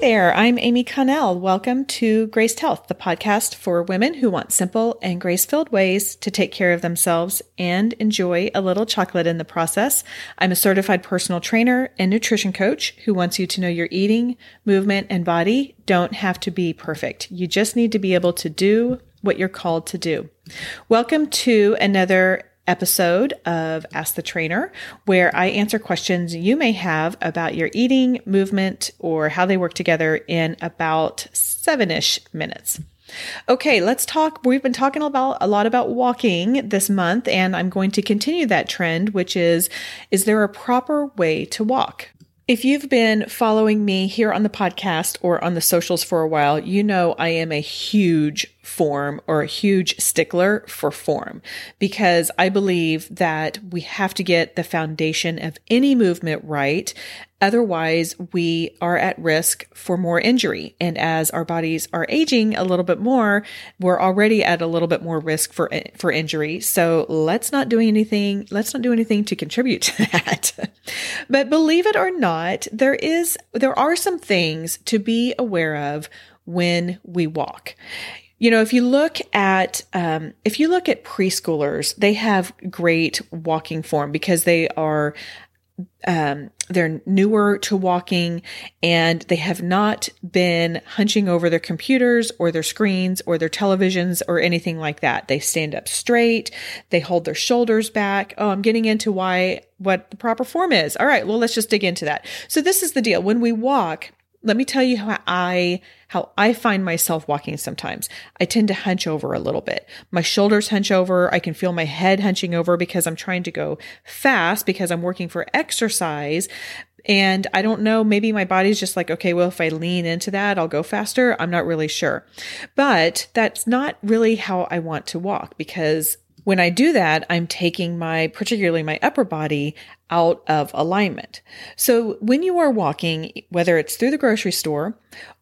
there, I'm Amy Connell. Welcome to Graced Health, the podcast for women who want simple and grace filled ways to take care of themselves and enjoy a little chocolate in the process. I'm a certified personal trainer and nutrition coach who wants you to know your eating, movement, and body don't have to be perfect. You just need to be able to do what you're called to do. Welcome to another episode of Ask the Trainer, where I answer questions you may have about your eating, movement, or how they work together in about seven ish minutes. Okay, let's talk. We've been talking about a lot about walking this month, and I'm going to continue that trend, which is is there a proper way to walk? If you've been following me here on the podcast or on the socials for a while, you know I am a huge form or a huge stickler for form because I believe that we have to get the foundation of any movement right. Otherwise, we are at risk for more injury. And as our bodies are aging a little bit more, we're already at a little bit more risk for, for injury. So let's not do anything. Let's not do anything to contribute to that. but believe it or not, there is, there are some things to be aware of when we walk. You know, if you look at um, if you look at preschoolers, they have great walking form because they are um, they're newer to walking and they have not been hunching over their computers or their screens or their televisions or anything like that. They stand up straight. They hold their shoulders back. Oh, I'm getting into why, what the proper form is. All right. Well, let's just dig into that. So this is the deal. When we walk, let me tell you how I how I find myself walking sometimes. I tend to hunch over a little bit. My shoulders hunch over. I can feel my head hunching over because I'm trying to go fast because I'm working for exercise. And I don't know, maybe my body's just like, okay, well, if I lean into that, I'll go faster. I'm not really sure. But that's not really how I want to walk because when I do that, I'm taking my, particularly my upper body out of alignment. So when you are walking, whether it's through the grocery store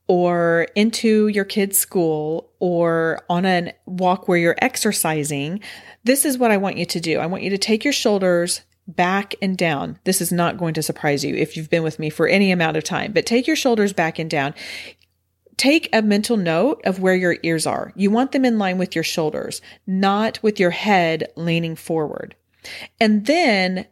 or into your kid's school or on a walk where you're exercising, this is what I want you to do. I want you to take your shoulders back and down. This is not going to surprise you if you've been with me for any amount of time, but take your shoulders back and down take a mental note of where your ears are. You want them in line with your shoulders, not with your head leaning forward. And then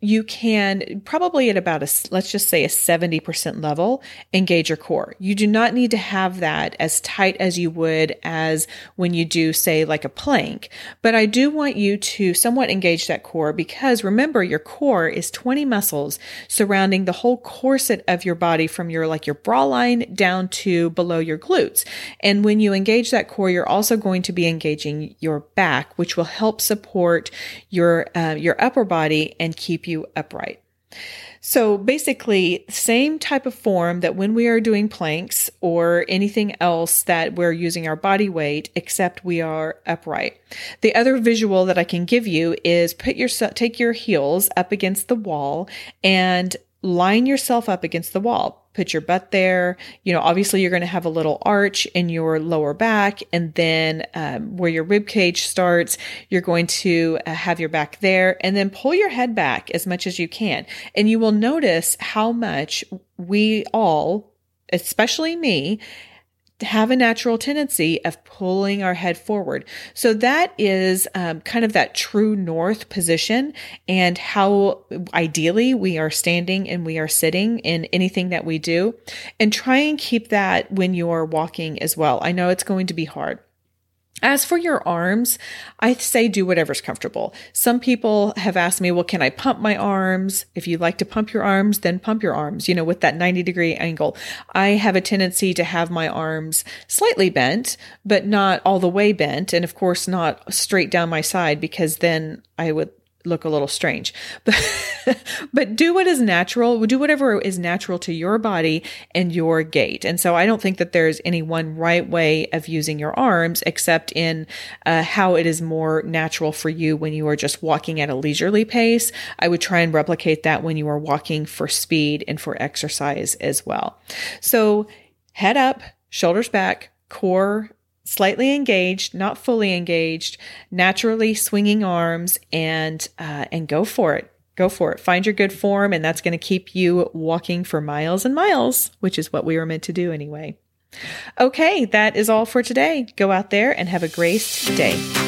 you can probably at about a, let's just say a 70% level, engage your core. You do not need to have that as tight as you would as when you do say like a plank, but I do want you to somewhat engage that core because remember your core is 20 muscles surrounding the whole corset of your body from your like your bra line down to below your glutes. And when you engage that core, you're also going to be engaging your back, which will help support your, uh, your upper body and keep you upright. So basically, same type of form that when we are doing planks or anything else that we're using our body weight, except we are upright. The other visual that I can give you is put your take your heels up against the wall and line yourself up against the wall put your butt there. You know, obviously you're going to have a little arch in your lower back, and then um, where your rib cage starts, you're going to uh, have your back there, and then pull your head back as much as you can, and you will notice how much we all, especially me, have a natural tendency of pulling our head forward. So that is um, kind of that true north position and how ideally we are standing and we are sitting in anything that we do. And try and keep that when you're walking as well. I know it's going to be hard. As for your arms, I say do whatever's comfortable. Some people have asked me, well, can I pump my arms? If you like to pump your arms, then pump your arms, you know, with that 90 degree angle. I have a tendency to have my arms slightly bent, but not all the way bent. And of course, not straight down my side because then I would look a little strange. But but do what is natural, do whatever is natural to your body and your gait. And so I don't think that there's any one right way of using your arms except in uh, how it is more natural for you when you are just walking at a leisurely pace. I would try and replicate that when you are walking for speed and for exercise as well. So head up, shoulders back, core slightly engaged, not fully engaged, naturally swinging arms, and uh, and go for it. Go for it. Find your good form, and that's going to keep you walking for miles and miles, which is what we were meant to do anyway. Okay, that is all for today. Go out there and have a graced day.